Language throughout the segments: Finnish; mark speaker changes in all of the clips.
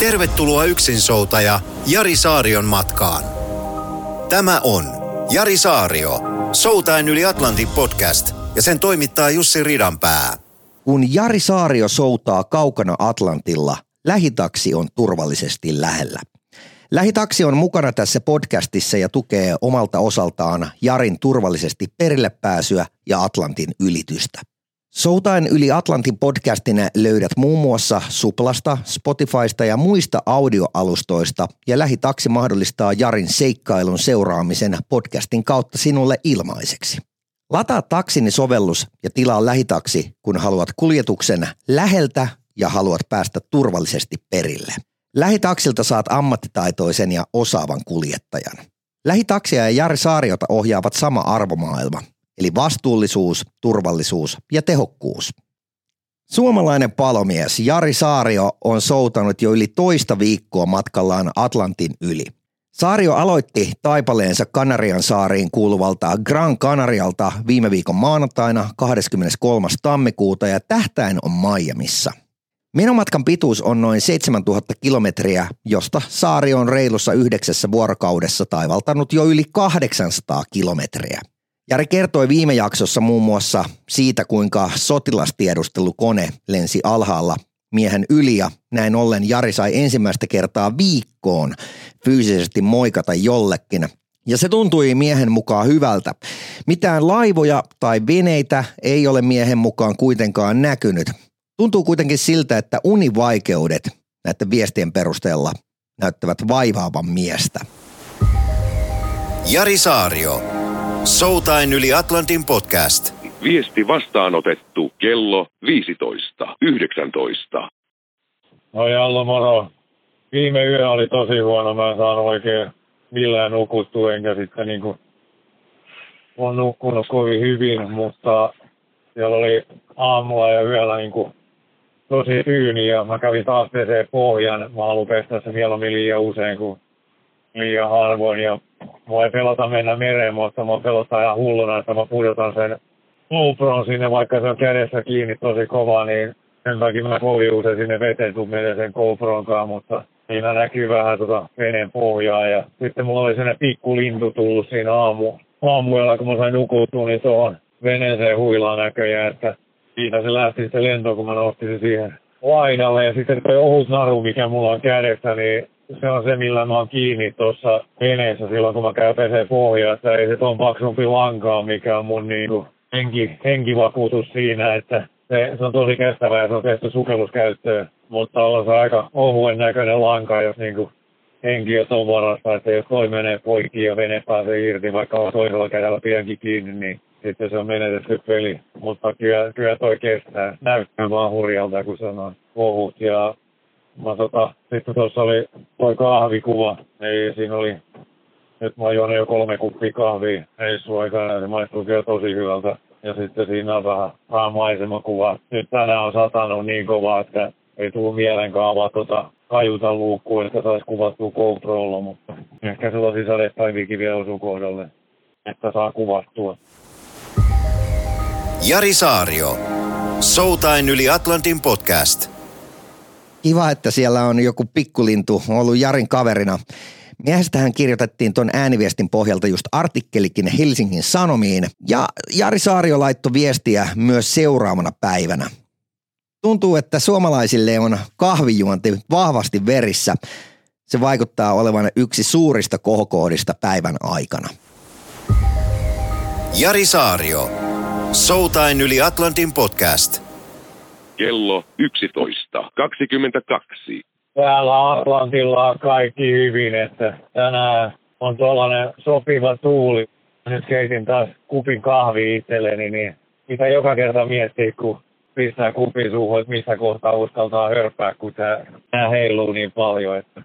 Speaker 1: Tervetuloa yksinsoutaja Jari Saarion matkaan. Tämä on Jari Saario, Soutain yli Atlantin podcast ja sen toimittaa Jussi Ridanpää.
Speaker 2: Kun Jari Saario soutaa kaukana Atlantilla, lähitaksi on turvallisesti lähellä. Lähitaksi on mukana tässä podcastissa ja tukee omalta osaltaan Jarin turvallisesti perille pääsyä ja Atlantin ylitystä. Soutain yli Atlantin podcastin löydät muun muassa Suplasta, Spotifysta ja muista audioalustoista ja Lähitaksi mahdollistaa Jarin seikkailun seuraamisen podcastin kautta sinulle ilmaiseksi. Lataa taksini sovellus ja tilaa Lähitaksi, kun haluat kuljetuksen läheltä ja haluat päästä turvallisesti perille. Lähitaksilta saat ammattitaitoisen ja osaavan kuljettajan. Lähitaksia ja Jari Saariota ohjaavat sama arvomaailma, eli vastuullisuus, turvallisuus ja tehokkuus. Suomalainen palomies Jari Saario on soutanut jo yli toista viikkoa matkallaan Atlantin yli. Saario aloitti taipaleensa Kanarian saariin kuuluvalta Gran Canarialta viime viikon maanantaina 23. tammikuuta ja tähtäin on Miamissa – Menomatkan pituus on noin 7000 kilometriä, josta saari on reilussa yhdeksässä vuorokaudessa taivaltanut jo yli 800 kilometriä. Jari kertoi viime jaksossa muun muassa siitä, kuinka sotilastiedustelukone lensi alhaalla miehen yli ja näin ollen Jari sai ensimmäistä kertaa viikkoon fyysisesti moikata jollekin. Ja se tuntui miehen mukaan hyvältä. Mitään laivoja tai veneitä ei ole miehen mukaan kuitenkaan näkynyt. Tuntuu kuitenkin siltä, että univaikeudet näiden viestien perusteella näyttävät vaivaavan miestä.
Speaker 1: Jari Saario. Soutain yli Atlantin podcast.
Speaker 3: Viesti vastaanotettu kello 15.19.
Speaker 4: No Jallo moro. Viime yö oli tosi huono. Mä en saanut oikein millään nukuttua, enkä sitten niinku on nukkunut kovin hyvin, mutta siellä oli aamulla ja yöllä niinku tosi tyyni ja mä kävin taas pesee pohjan. Mä haluan pestä se mieluummin liian usein kuin liian harvoin. Ja mua ei pelota mennä mereen, mutta mä pelottaa ihan hulluna, että mä pudotan sen GoPron sinne, vaikka se on kädessä kiinni tosi kova, niin sen takia mä usein sinne veteen, menee sen GoPronkaan, mutta siinä näkyy vähän tota veneen pohjaa. Ja sitten mulla oli sellainen pikku lintu tullut siinä aamu, aamuilla, kun mä sain nukuttua, niin tuohon veneeseen huilaa näköjään, että siitä se lähti sitten lentoon, kun mä nostin se siihen lainalle. Ja sitten tuo ohut naru, mikä mulla on kädessä, niin se on se, millä mä oon kiinni tuossa veneessä silloin, kun mä käyn peseen pohjaa. Että ei se tuon paksumpi lankaa, mikä on mun niinku henki, henkivakuutus siinä, että se, se on tosi kestävä ja se on tehty sukelluskäyttöön. Mutta on se aika ohuen näköinen lanka, jos niinku henki on varassa, että jos toi menee poikki ja vene pääsee irti, vaikka on toisella kädellä pienkin kiinni, niin sitten se on menetetty peli. Mutta kyllä, kyllä toi kestää. Näyttää vaan hurjalta, kun sanoo ohut. Ja mä tota, sitten tuossa oli toi kahvikuva. Ei, siinä oli, nyt mä oon jo kolme kuppia kahvia reissu aikana. Se maistuu kyllä tosi hyvältä. Ja sitten siinä on vähän, vähän maisemakuva. Nyt tänään on satanut niin kovaa, että ei tullut mielenkaan avaa tota kajutan luukkuun, että saisi kuvattua GoProlla, mutta ehkä sellaisia sadepäiviäkin vielä osuu kohdalle, että saa kuvattua.
Speaker 1: Jari Saario. Soutain yli Atlantin podcast.
Speaker 2: Kiva, että siellä on joku pikkulintu ollut Jarin kaverina. Miehestähän kirjoitettiin tuon ääniviestin pohjalta just artikkelikin Helsingin Sanomiin ja Jari Saario laittoi viestiä myös seuraavana päivänä. Tuntuu, että suomalaisille on kahvijuonti vahvasti verissä. Se vaikuttaa olevan yksi suurista kohokohdista päivän aikana.
Speaker 1: Jari Saario. Soutain yli Atlantin podcast.
Speaker 3: Kello 11.22.
Speaker 4: Täällä Atlantilla on kaikki hyvin, että tänään on tuollainen sopiva tuuli. Nyt keitin taas kupin kahvi itselleni, niin mitä joka kerta miettii, kun pistää kupin suuhun, että missä kohtaa uskaltaa hörpää, kun tämä heiluu niin paljon. Että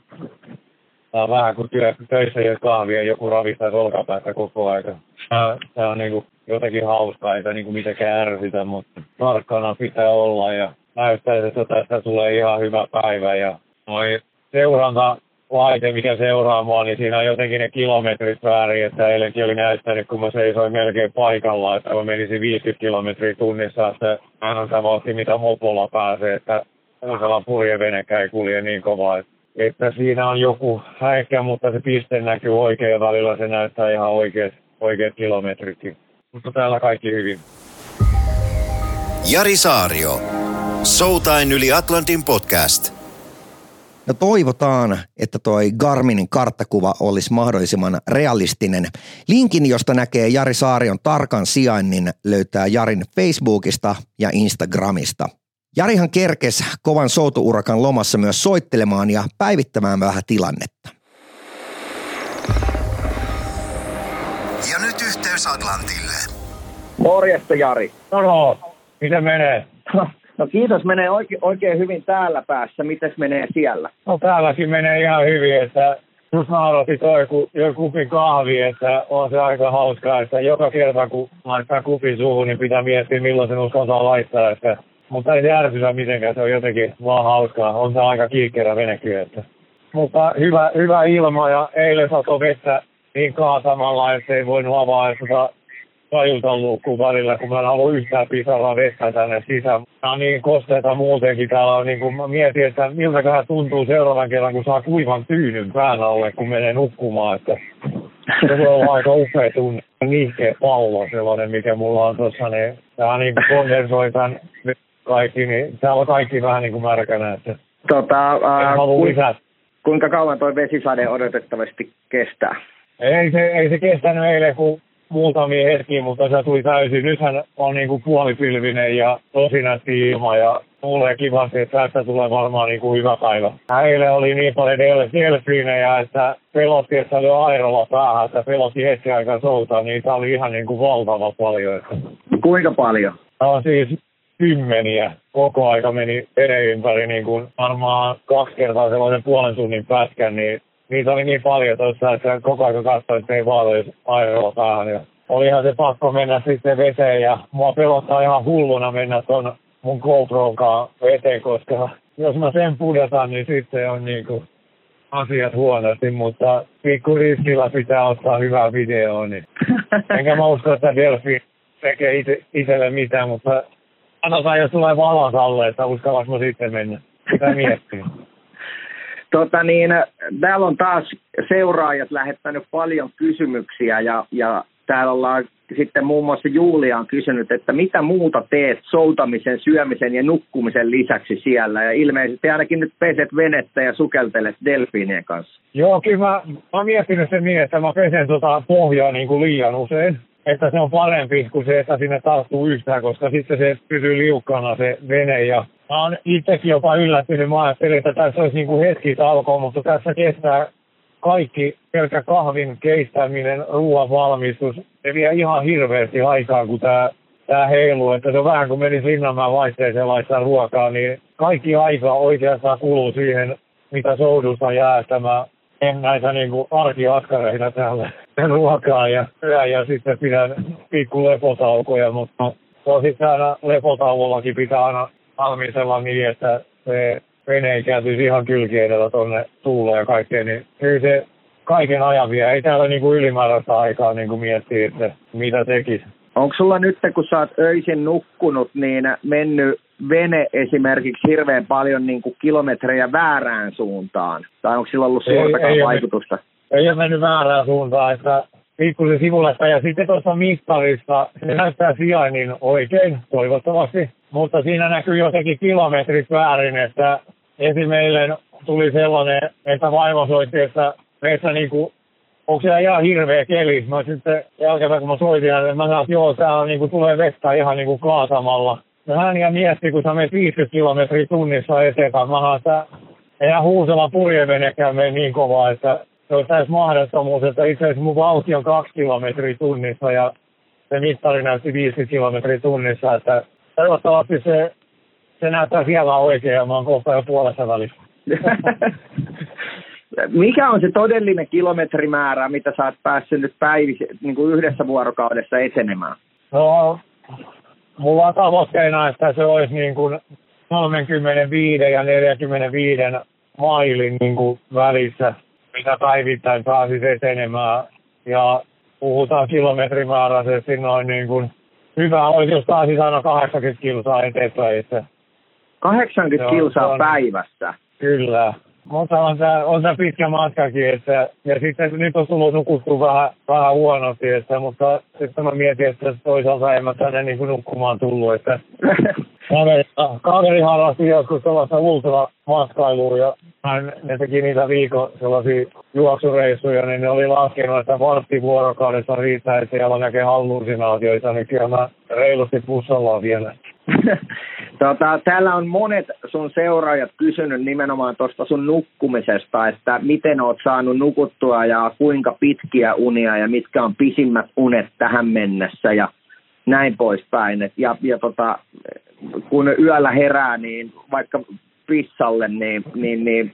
Speaker 4: Tämä on vähän kuin työ, töissä jo kahvia ja joku ravistaisi olkapäästä koko aika. Tämä, tämä on niin kuin jotenkin hauskaa, eikä niin kuin mitenkään ärsytä, mutta tarkkana pitää olla ja näyttää, että tästä tulee ihan hyvä päivä. Ja noi seuranta laite, mikä mua, niin siinä on jotenkin ne kilometrit väärin, että eilenkin oli näyttänyt, kun mä seisoin melkein paikalla, että mä menisin 50 kilometriä tunnissa, että on tämä mitä mopolla pääsee, että uusella purjevenekään ei kulje niin kovaa, että siinä on joku häikkä, mutta se piste näkyy oikein ja välillä se näyttää ihan oikeat, oikeat kilometritkin. Mutta täällä kaikki hyvin.
Speaker 1: Jari Saario. Soutain yli Atlantin podcast.
Speaker 2: No toivotaan, että toi Garminin karttakuva olisi mahdollisimman realistinen. Linkin, josta näkee Jari Saarion tarkan sijainnin, löytää Jarin Facebookista ja Instagramista. Jarihan kerkes kovan soutuurakan lomassa myös soittelemaan ja päivittämään vähän tilannetta.
Speaker 1: Nyt yhteys Atlantille.
Speaker 5: Morjesta Jari.
Speaker 4: No, miten menee?
Speaker 5: No kiitos, menee oikein, oikein hyvin täällä päässä. Mites menee siellä?
Speaker 4: No täälläkin menee ihan hyvin, että just nauratti toi kun jo kupin kahvi, että on se aika hauskaa, että joka kerta kun laittaa kupin suuhun, niin pitää miettiä milloin sen uskaltaa laittaa, että mutta ei se ärsytä mitenkään, se on jotenkin vaan hauskaa. On se aika kiikkerä veneky, että. Mutta hyvä, hyvä ilma ja eilen sato vettä niin kaatamalla, että ei voinut avaa sitä tajulta luukkuun välillä, kun mä en halua yhtään pisalla vettä tänne sisään. Tää on niin kosteita muutenkin. Täällä on niin kuin, mä mietin, että miltäköhän tuntuu seuraavan kerran, kun saa kuivan tyynyn pään alle, kun menee nukkumaan. Että se voi olla aika upea tunne. Nihkeä pallo sellainen, mikä mulla on tuossa, niin tää niin kuin kondensoi tämän kaikki, niin täällä on kaikki vähän niin kuin märkänä. Että
Speaker 5: tota, ää,
Speaker 4: ku,
Speaker 5: kuinka kauan toi vesisade odotettavasti kestää?
Speaker 4: Ei se, ei se kestänyt eilen, kun muutamia hetkiä, mutta se tuli täysin. Nythän on niin kuin puolipilvinen ja tosi nätti ilma ja mulle kivasti, että tästä tulee varmaan niin kuin hyvä päivä. Eilen oli niin paljon delfiinejä, että pelotti, että oli airolla päähän, että pelotti hetki aikaa soutaa, niin tämä oli ihan niin kuin valtava paljon.
Speaker 5: Kuinka paljon?
Speaker 4: No siis kymmeniä. Koko aika meni veden ympäri niin kuin varmaan kaksi kertaa sellaisen puolen tunnin pätkän, niin niitä oli niin paljon tuossa, että koko ajan katsoin, että ei vaan olisi airolla päähän. Ja olihan se pakko mennä sitten veteen ja mua pelottaa ihan hulluna mennä tuon mun GoPron veteen, koska jos mä sen pudotan, niin sitten on niin kuin asiat huonosti, mutta pikku riskillä pitää ottaa hyvää videoa, niin enkä mä usko, että Delfi tekee itse, itselle mitään, mutta Sanotaan, jos tulee valas alle, että uskallanko mä sitten mennä. Sitä miettiä.
Speaker 5: Tota niin, täällä on taas seuraajat lähettänyt paljon kysymyksiä ja, ja täällä ollaan sitten muun muassa Julia on kysynyt, että mitä muuta teet soutamisen, syömisen ja nukkumisen lisäksi siellä? Ja ilmeisesti ainakin nyt peset venettä ja sukeltelet delfiinien kanssa.
Speaker 4: Joo, kyllä mä, mä oon miettinyt sen niin, että mä pesen tota pohjaa niin kuin liian usein että se on parempi kuin se, että sinne tarttuu yhtään, koska sitten se pysyy liukkana se vene. Ja mä oon itsekin jopa yllättynyt, mä ajattelin, että tässä olisi niin kuin hetki taukoa, mutta tässä kestää kaikki pelkä kahvin keistäminen, ruoan valmistus. Se vie ihan hirveästi aikaa, kun tämä tää heiluu, että se on vähän kuin menisi Linnanmäen vaihteeseen laittaa ruokaa, niin kaikki aika oikeastaan kuluu siihen, mitä soudusta jää tämä en näitä niin kuin arkiaskareita täällä ruokaa ja syö ja sitten pidän pikku lepotaukoja, mutta aina lepotauollakin pitää aina valmistella niin, että se vene kääntyisi ihan kylki edellä tuonne tuuleen ja kaikkeen, niin kyllä se kaiken ajan vie. Ei täällä niin kuin ylimääräistä aikaa niin kuin miettiä, että mitä tekisi.
Speaker 5: Onko sulla nyt, kun sä oot öisin nukkunut, niin mennyt vene esimerkiksi hirveän paljon niin kuin kilometrejä väärään suuntaan? Tai onko sillä ollut suurtakaan ei, ei vaikutusta?
Speaker 4: Ole, ei ole mennyt väärään suuntaan, että pikkusen sivullesta. Ja sitten tuossa mittarissa se näyttää sijainnin oikein, toivottavasti. Mutta siinä näkyy jotenkin kilometrit väärin, että esimerkiksi tuli sellainen, että vaimo soitti, että meissä niin kuin onko siellä ihan hirveä keli. Mä sitten jälkeen kun mä soitin että mä sanoin, että joo, täällä niin kuin tulee vettä ihan niin kuin kaatamalla. Ja hän ja mietti, kun sä menet 50 kilometriä tunnissa eteenpäin. Mä sanoin, että eihän huusella purjevenekään mene niin kovaa, että se olisi täys mahdottomuus, että itse asiassa mun vauhti on 2 kilometriä tunnissa ja se mittari näytti 50 kilometriä tunnissa, että toivottavasti se, se näyttää siellä oikein ja mä oon kohta jo puolessa välissä.
Speaker 5: Mikä on se todellinen kilometrimäärä, mitä sä oot päässyt nyt päivis, niin kuin yhdessä vuorokaudessa etenemään?
Speaker 4: No, mulla on tavoitteena, että se olisi niin kuin 35 ja 45 mailin niin kuin välissä, mitä päivittäin pääsisi etenemään. Ja puhutaan kilometrimääräisesti noin niin kuin, hyvä olisi, jos pääsisi aina 80 kilsaa eteenpäin. Että
Speaker 5: 80 kilsaa on, päivässä?
Speaker 4: Kyllä. Mutta on tämä, on tämä pitkä matkakin, että, ja sitten nyt on tullut nukuttua vähän, vähän huonosti, että, mutta sitten mä mietin, että toisaalta en mä tänne niin kuin nukkumaan tullut, että kaveri, kaveri harrasti joskus sellaista ultramatkailuun ja hän, ne teki niitä viikon sellaisia juoksureissuja, niin ne oli laskenut, että vartti vuorokaudessa riittää, että siellä näkee hallusinaatioita, niin kyllä mä reilusti pussalla vielä.
Speaker 5: tota, täällä on monet sun seuraajat kysynyt nimenomaan tuosta sun nukkumisesta, että miten oot saanut nukuttua ja kuinka pitkiä unia ja mitkä on pisimmät unet tähän mennessä ja näin poispäin. Ja, ja tota, kun yöllä herää, niin vaikka pissalle, niin, niin, niin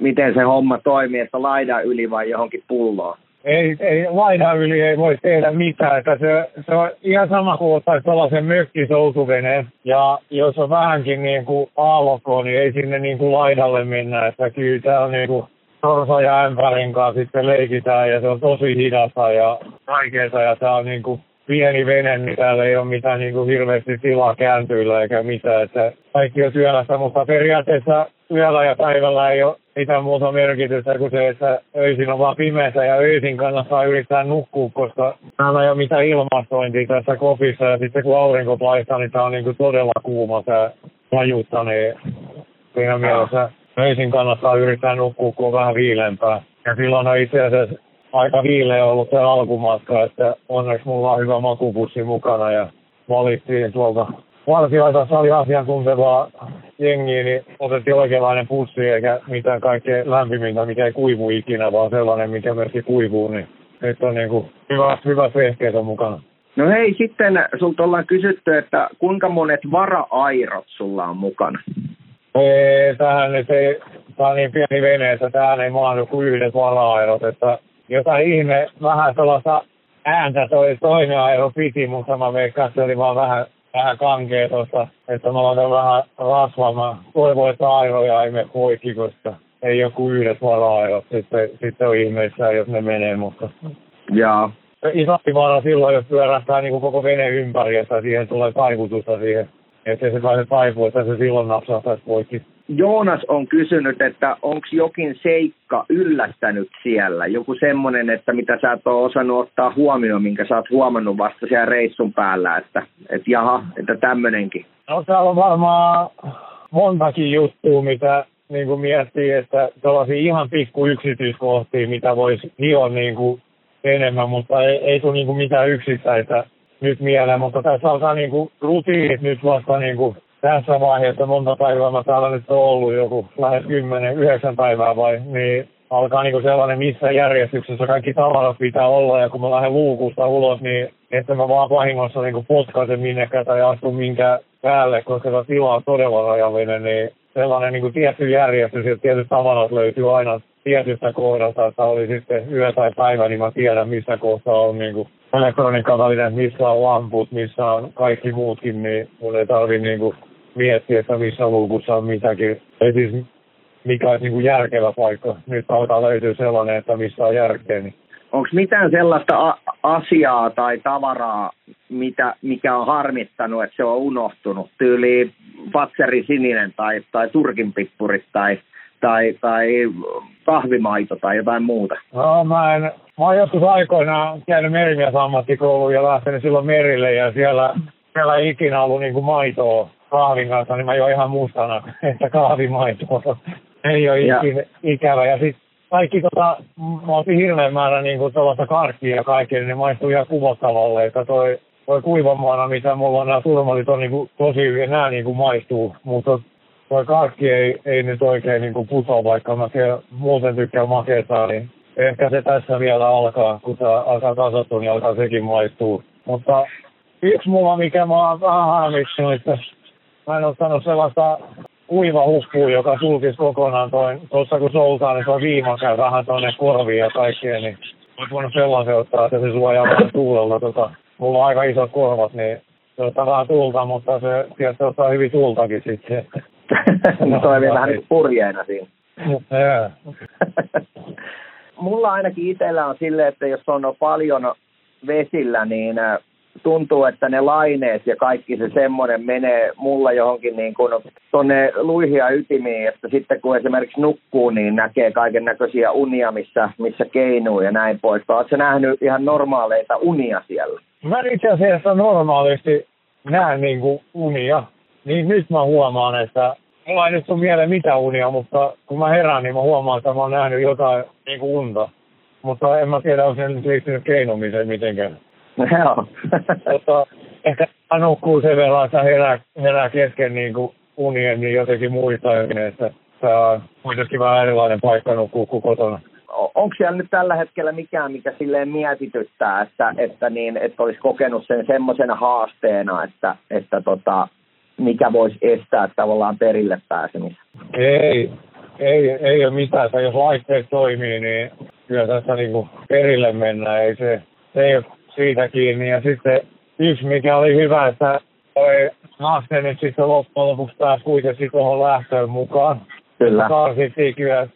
Speaker 5: miten se homma toimii, että laida yli vai johonkin pulloon?
Speaker 4: ei, ei laina yli ei voi tehdä mitään. Että se, se on ihan sama kuin ottaisi tuollaisen mökkisoutuveneen. Ja jos on vähänkin niin kuin aallokko, niin ei sinne niin kuin laidalle mennä. Että kyllä tämä on niin kuin torsa ja ämpärin kanssa sitten leikitään ja se on tosi hidasta ja vaikeaa. Ja tämä on niin kuin pieni vene, niin täällä ei ole mitään niin kuin hirveästi tilaa kääntyillä eikä mitään. Että kaikki on työlässä, mutta periaatteessa yöllä ja päivällä ei ole mitään muuta merkitystä kuin se, että öisin on vaan pimeätä ja öisin kannattaa yrittää nukkua, koska täällä ei ole mitään ilmastointia tässä kopissa ja sitten kun aurinko paistaa, niin tämä on niin kuin todella kuuma tämä vajuutta, niin siinä mielessä öisin kannattaa yrittää nukkua, kun on vähän viileämpää. Ja silloin on itse asiassa aika viileä ollut se alkumatka, että onneksi mulla on hyvä makupussi mukana ja valittiin tuolta Varsilaisassa oli asiantuntevaa jengiä, niin otettiin oikeanlainen pussi eikä mitään kaikkea lämpimintä, mikä ei kuivu ikinä, vaan sellainen, mikä myöskin kuivuu, niin nyt on niin kuin hyvä, hyvä vehkeet on mukana.
Speaker 5: No hei, sitten sulta ollaan kysytty, että kuinka monet vara-airot sulla on mukana?
Speaker 4: Ei, tähän nyt ei, tämä on niin pieni vene, että tähän ei mahdu kuin yhdet vara-airot, että jotain ihme, vähän sellaista ääntä toi toinen aero piti, mutta mä veikkaan, että se oli vaan vähän vähän kankea tuossa, että mä laitan vähän rasvaa. Mä toivon, että airoja ei mene poikki, koska ei joku yhdet vara Sitten, sitten on ihmeessä, jos ne menee, mutta...
Speaker 5: Jaa.
Speaker 4: Isompi vaara silloin, jos pyörähtää niin kuin koko vene ympäri, että siihen tulee taivutusta siihen. Että se pääse taipua, että se silloin napsahtaisi poikki.
Speaker 5: Joonas on kysynyt, että onko jokin seikka yllättänyt siellä? Joku semmoinen, että mitä sä et ole osannut ottaa huomioon, minkä sä oot huomannut vasta siellä reissun päällä, että et jaha, että tämmöinenkin.
Speaker 4: No täällä on varmaan montakin juttua, mitä niin kuin miettii, että tällaisia ihan pikku yksityiskohtia, mitä voisi hioa niin kuin enemmän, mutta ei, ei tule niin kuin mitään yksittäistä nyt mieleen, mutta tässä alkaa niin kuin rutiinit nyt vasta niin kuin tässä vaiheessa monta päivää mä täällä nyt on ollut joku lähes 10, 9 päivää vai, niin alkaa niinku sellainen, missä järjestyksessä kaikki tavarat pitää olla, ja kun mä lähden luukusta ulos, niin että mä vaan vahingossa niinku potkaisen minnekään tai astu minkään päälle, koska se tila on todella rajallinen, niin sellainen niinku tietty järjestys ja tietyt tavarat löytyy aina tietystä kohdasta, että oli sitten yö tai päivä, niin mä tiedän, missä kohtaa on niinku elektroniikkavälineet, missä on lamput, missä on kaikki muutkin, niin mun ei tarvi niinku miettiä, että missä luukussa on mitäkin. Ei siis mikä olisi niin järkevä paikka. Nyt alkaa löytyä sellainen, että missä on järkeä. Niin.
Speaker 5: Onko mitään sellaista a- asiaa tai tavaraa, mitä, mikä on harmittanut, että se on unohtunut? Tyyli patseri sininen tai, tai turkinpippurit tai, tai, tai kahvimaito tai jotain muuta?
Speaker 4: No, mä en, mä oon joskus aikoinaan käynyt merimiesammattikouluun ja lähtenyt silloin merille ja siellä, siellä ei ikinä ollut niin kuin maitoa kahvin kanssa, niin mä join ihan mustana, että kahvimaitoa ei ole ja. ikinä ikävä. Ja sitten kaikki tota, mä otin hirveän määrä niin kuin tuollaista karkkia ja kaikkea, niin ne maistuu ihan kuvottavalle, että toi, toi kuivamaana, mitä mulla on nämä turmalit on niin kuin, tosi hyviä, nämä niin kuin maistuu, mutta toi karkki ei, ei nyt oikein niin kuin putoa, vaikka mä siellä muuten tykkään makeeta, niin ehkä se tässä vielä alkaa, kun tämä alkaa kasattua, niin alkaa sekin maistuu. Mutta yksi mulla, mikä mä oon vähän harmittanut, että mä en ottanut sellaista kuiva huppu, joka sulkisi kokonaan toi, tuossa kun soutaa, niin tuo viima käy vähän tuonne korviin ja kaikkeen, niin olisi voinut sellaisen ottaa, että se suojaa vähän tuulella. Tota, mulla on aika isot korvat, niin se ottaa vähän tuulta, mutta se tietysti ottaa hyvin tuultakin sitten.
Speaker 5: No, toimii vähän niin purjeena siinä.
Speaker 4: yeah.
Speaker 5: Mulla ainakin itsellä on silleen, että jos on paljon vesillä, niin äh, tuntuu, että ne laineet ja kaikki se semmoinen menee mulla johonkin niin kuin tuonne luihia ytimiin, että sitten kun esimerkiksi nukkuu, niin näkee kaiken näköisiä unia, missä, missä keinuu ja näin pois. Oletko nähnyt ihan normaaleita unia siellä?
Speaker 4: Mä itse asiassa normaalisti näen niin kuin unia, niin nyt mä huomaan, että mulla ei nyt ole mieleen mitä unia, mutta kun mä herään, niin mä huomaan, että mä oon nähnyt jotain niin kuin unta. Mutta en mä tiedä, onko se nyt liittynyt keinumiseen mitenkään.
Speaker 5: Joo.
Speaker 4: Mutta ehkä nukkuu sen verran, että herää, herää kesken niin kuin unien, niin jotenkin muistaa että tämä on kuitenkin vähän erilainen paikka nukkuu kuin kotona.
Speaker 5: Onko siellä nyt tällä hetkellä mikään, mikä silleen mietityttää, että, että, niin, että olisi kokenut sen semmoisena haasteena, että, että tota, mikä voisi estää tavallaan perille pääsemistä?
Speaker 4: Ei, ei, ei ole mitään. Että jos laitteet toimii, niin kyllä tässä niin kuin perille mennään. Ei se, se ei ole siitä kiinni. Ja sitten yksi, mikä oli hyvä, että toi Naste nyt sitten loppujen lopuksi pääsi kuitenkin tuohon lähtöön mukaan.
Speaker 5: Kyllä.
Speaker 4: Karsittiin kyllä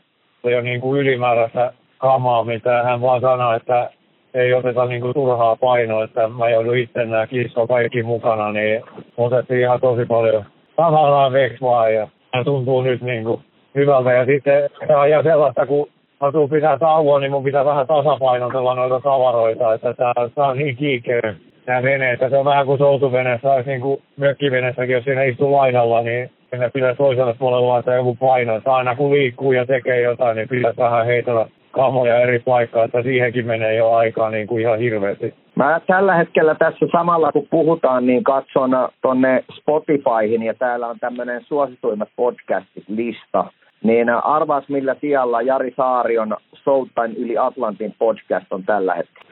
Speaker 4: jo niin kuin ylimääräistä kamaa, mitä hän vaan sanoi, että ei oteta niin kuin turhaa painoa, että mä joudun itse nämä kiskoa kaikki mukana, niin otettiin ihan tosi paljon tavallaan veksvaa ja hän tuntuu nyt niin kuin hyvältä. Ja sitten ja sellaista, kun atuu pitää tauon, niin mun pitää vähän tasapainotella noita tavaroita, että tää, tää on niin kiikeä tämä vene, että se on vähän kuin soutuveneessä, olisi niin kuin mökkiveneessäkin, jos siinä istuu lainalla, niin sinne pitää toiselle puolelle laittaa joku paino, että aina kun liikkuu ja tekee jotain, niin pitää vähän heitellä kamoja eri paikkaa, että siihenkin menee jo aikaa niin kuin ihan hirveästi.
Speaker 5: Mä tällä hetkellä tässä samalla kun puhutaan, niin katson tonne Spotifyhin ja täällä on tämmöinen suosituimmat podcastit-lista. Niin arvaas millä sijalla Jari Saarion Soutain yli Atlantin podcast on tällä hetkellä?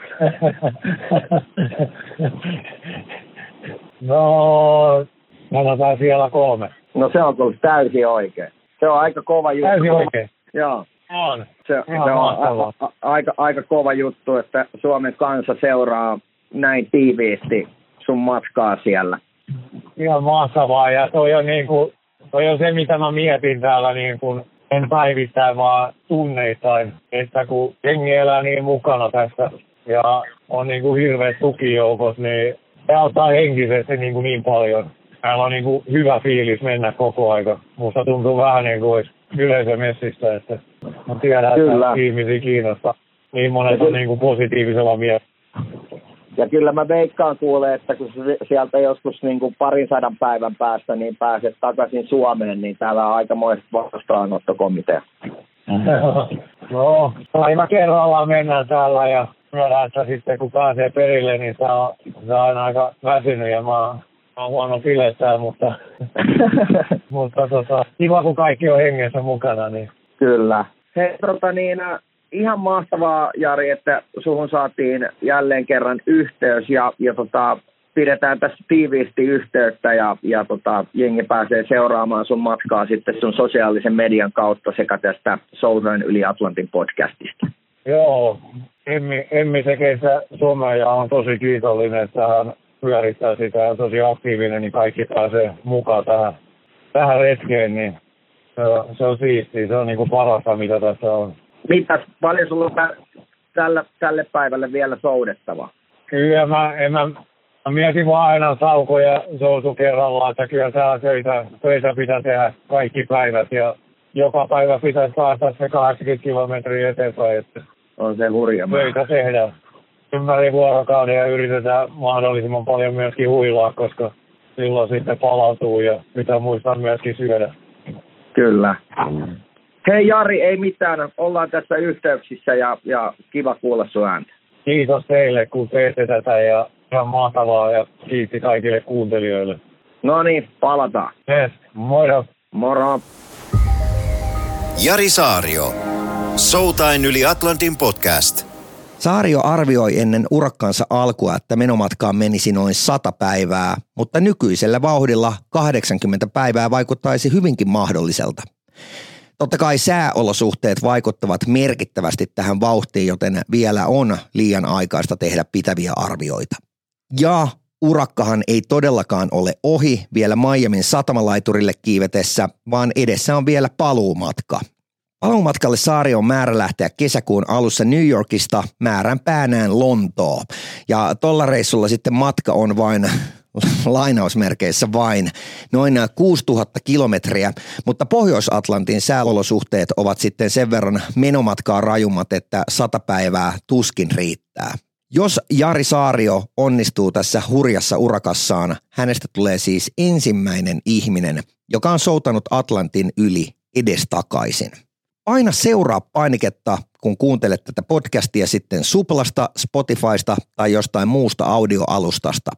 Speaker 4: no, sanotaan siellä kolme.
Speaker 5: No se on kyllä täysin oikein. Se on aika kova juttu.
Speaker 4: Täysin oikein.
Speaker 5: Joo.
Speaker 4: On.
Speaker 5: Se, se on a, a, aika, aika kova juttu, että Suomen kansa seuraa näin tiiviisti sun matkaa siellä.
Speaker 4: Ihan mahtavaa ja toi on, niin kuin, toi on se, mitä mä mietin täällä niin kuin, en päivittäin vaan tunneittain, että kun jengi elää niin mukana tässä ja on niin kuin hirveät tukijoukot, niin se auttaa henkisesti niin, kuin niin paljon. Täällä on niin kuin hyvä fiilis mennä koko aika. Musta tuntuu vähän niin kuin olisi yleisömessissä, että mä tiedän,
Speaker 5: Kyllä.
Speaker 4: että ihmisiä kiinnostaa. Niin monet on niin kuin positiivisella mielellä.
Speaker 5: Ja kyllä mä veikkaan kuulee, että kun sieltä joskus niin kuin parin sadan päivän päästä niin pääset takaisin Suomeen, niin täällä on aikamoiset vastaanottokomitea.
Speaker 4: no, aina kerrallaan mennään täällä ja myönnän, että sitten kun pääsee perille, niin saa, saa aina aika väsynyt ja mä, oon- mä oon huono pilettää, mutta, mutta tota, kiva kun kaikki on hengessä mukana, niin
Speaker 5: Kyllä. Hei, tota niin, äh, ihan mahtavaa Jari, että suhun saatiin jälleen kerran yhteys ja, ja tota, pidetään tässä tiiviisti yhteyttä ja, ja tota, jengi pääsee seuraamaan sun matkaa sitten sun sosiaalisen median kautta sekä tästä Southern yli Atlantin podcastista.
Speaker 4: Joo, Emmi, Emmi tekee sitä somea ja on tosi kiitollinen, että hän pyörittää sitä ja on tosi aktiivinen, niin kaikki pääsee mukaan tähän, tähän retkeen, niin se on, se on siistiä. Se on niin kuin parasta, mitä tässä on.
Speaker 5: Mitäs, paljon sulla on tä- tällä, tälle päivälle vielä soudettavaa?
Speaker 4: Kyllä mä, en mä, mä mietin vaan aina saukoja soutu kerrallaan, että kyllä täällä töitä, töitä pitää tehdä kaikki päivät ja joka päivä pitäisi päästä se 80 kilometriä eteenpäin, että
Speaker 5: On se hurja
Speaker 4: töitä tehdään ympäri vuorokauden ja yritetään mahdollisimman paljon myöskin huilaa, koska silloin sitten palautuu ja pitää muistaa myöskin syödä.
Speaker 5: Kyllä. Hei Jari, ei mitään. Ollaan tässä yhteyksissä ja, ja kiva kuulla sun ääntä.
Speaker 4: Kiitos teille, kun teette tätä ja ihan mahtavaa ja kiitti kaikille kuuntelijoille.
Speaker 5: No niin, palataan.
Speaker 4: Yes, moro!
Speaker 5: Moro.
Speaker 1: Jari Saario. Soutain yli Atlantin podcast.
Speaker 2: Saario arvioi ennen urakkaansa alkua, että menomatkaan menisi noin 100 päivää, mutta nykyisellä vauhdilla 80 päivää vaikuttaisi hyvinkin mahdolliselta. Totta kai sääolosuhteet vaikuttavat merkittävästi tähän vauhtiin, joten vielä on liian aikaista tehdä pitäviä arvioita. Ja urakkahan ei todellakaan ole ohi vielä Miamin satamalaiturille kiivetessä, vaan edessä on vielä paluumatka. Paluumatkalle saari on määrä lähteä kesäkuun alussa New Yorkista määrän päänään Lontoo. Ja tuolla reissulla sitten matka on vain lainausmerkeissä vain noin 6000 kilometriä, mutta Pohjois-Atlantin sääolosuhteet ovat sitten sen verran menomatkaa rajummat, että sata päivää tuskin riittää. Jos Jari Saario onnistuu tässä hurjassa urakassaan, hänestä tulee siis ensimmäinen ihminen, joka on soutanut Atlantin yli edestakaisin. Aina seuraa painiketta, kun kuuntelet tätä podcastia sitten Suplasta, Spotifysta tai jostain muusta audioalustasta.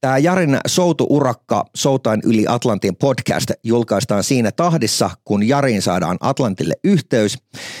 Speaker 2: Tämä Jarin Soutu-urakka Soutain yli Atlantin podcast julkaistaan siinä tahdissa, kun Jarin saadaan Atlantille yhteys,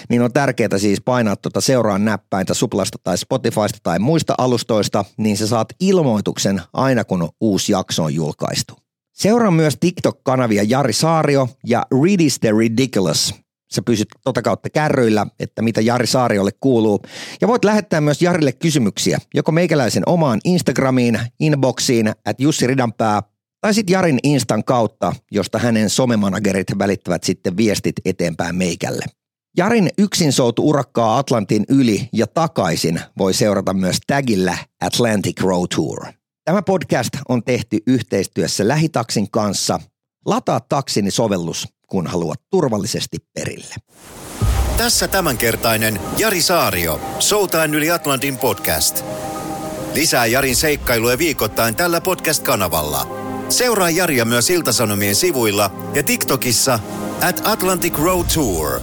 Speaker 2: niin on tärkeää siis painaa tuota seuraan näppäintä Suplasta tai Spotifysta tai muista alustoista, niin sä saat ilmoituksen aina kun uusi jakso on julkaistu. Seuraa myös TikTok-kanavia Jari Saario ja Read is the Ridiculous – Sä pysyt tota kautta kärryillä, että mitä Jari Saariolle kuuluu. Ja voit lähettää myös Jarille kysymyksiä, joko meikäläisen omaan Instagramiin, inboxiin, at Jussi Ridanpää, tai sitten Jarin Instan kautta, josta hänen somemanagerit välittävät sitten viestit eteenpäin meikälle. Jarin yksin soutu urakkaa Atlantin yli ja takaisin voi seurata myös tagillä Atlantic Road Tour. Tämä podcast on tehty yhteistyössä Lähitaksin kanssa. Lataa taksini sovellus kun haluat turvallisesti perille.
Speaker 1: Tässä tämänkertainen Jari Saario, Soutain yli Atlantin podcast. Lisää Jarin seikkailuja viikoittain tällä podcast-kanavalla. Seuraa Jaria myös Iltasanomien sivuilla ja TikTokissa at Atlantic Road Tour.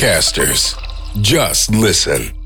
Speaker 3: Casters, just listen.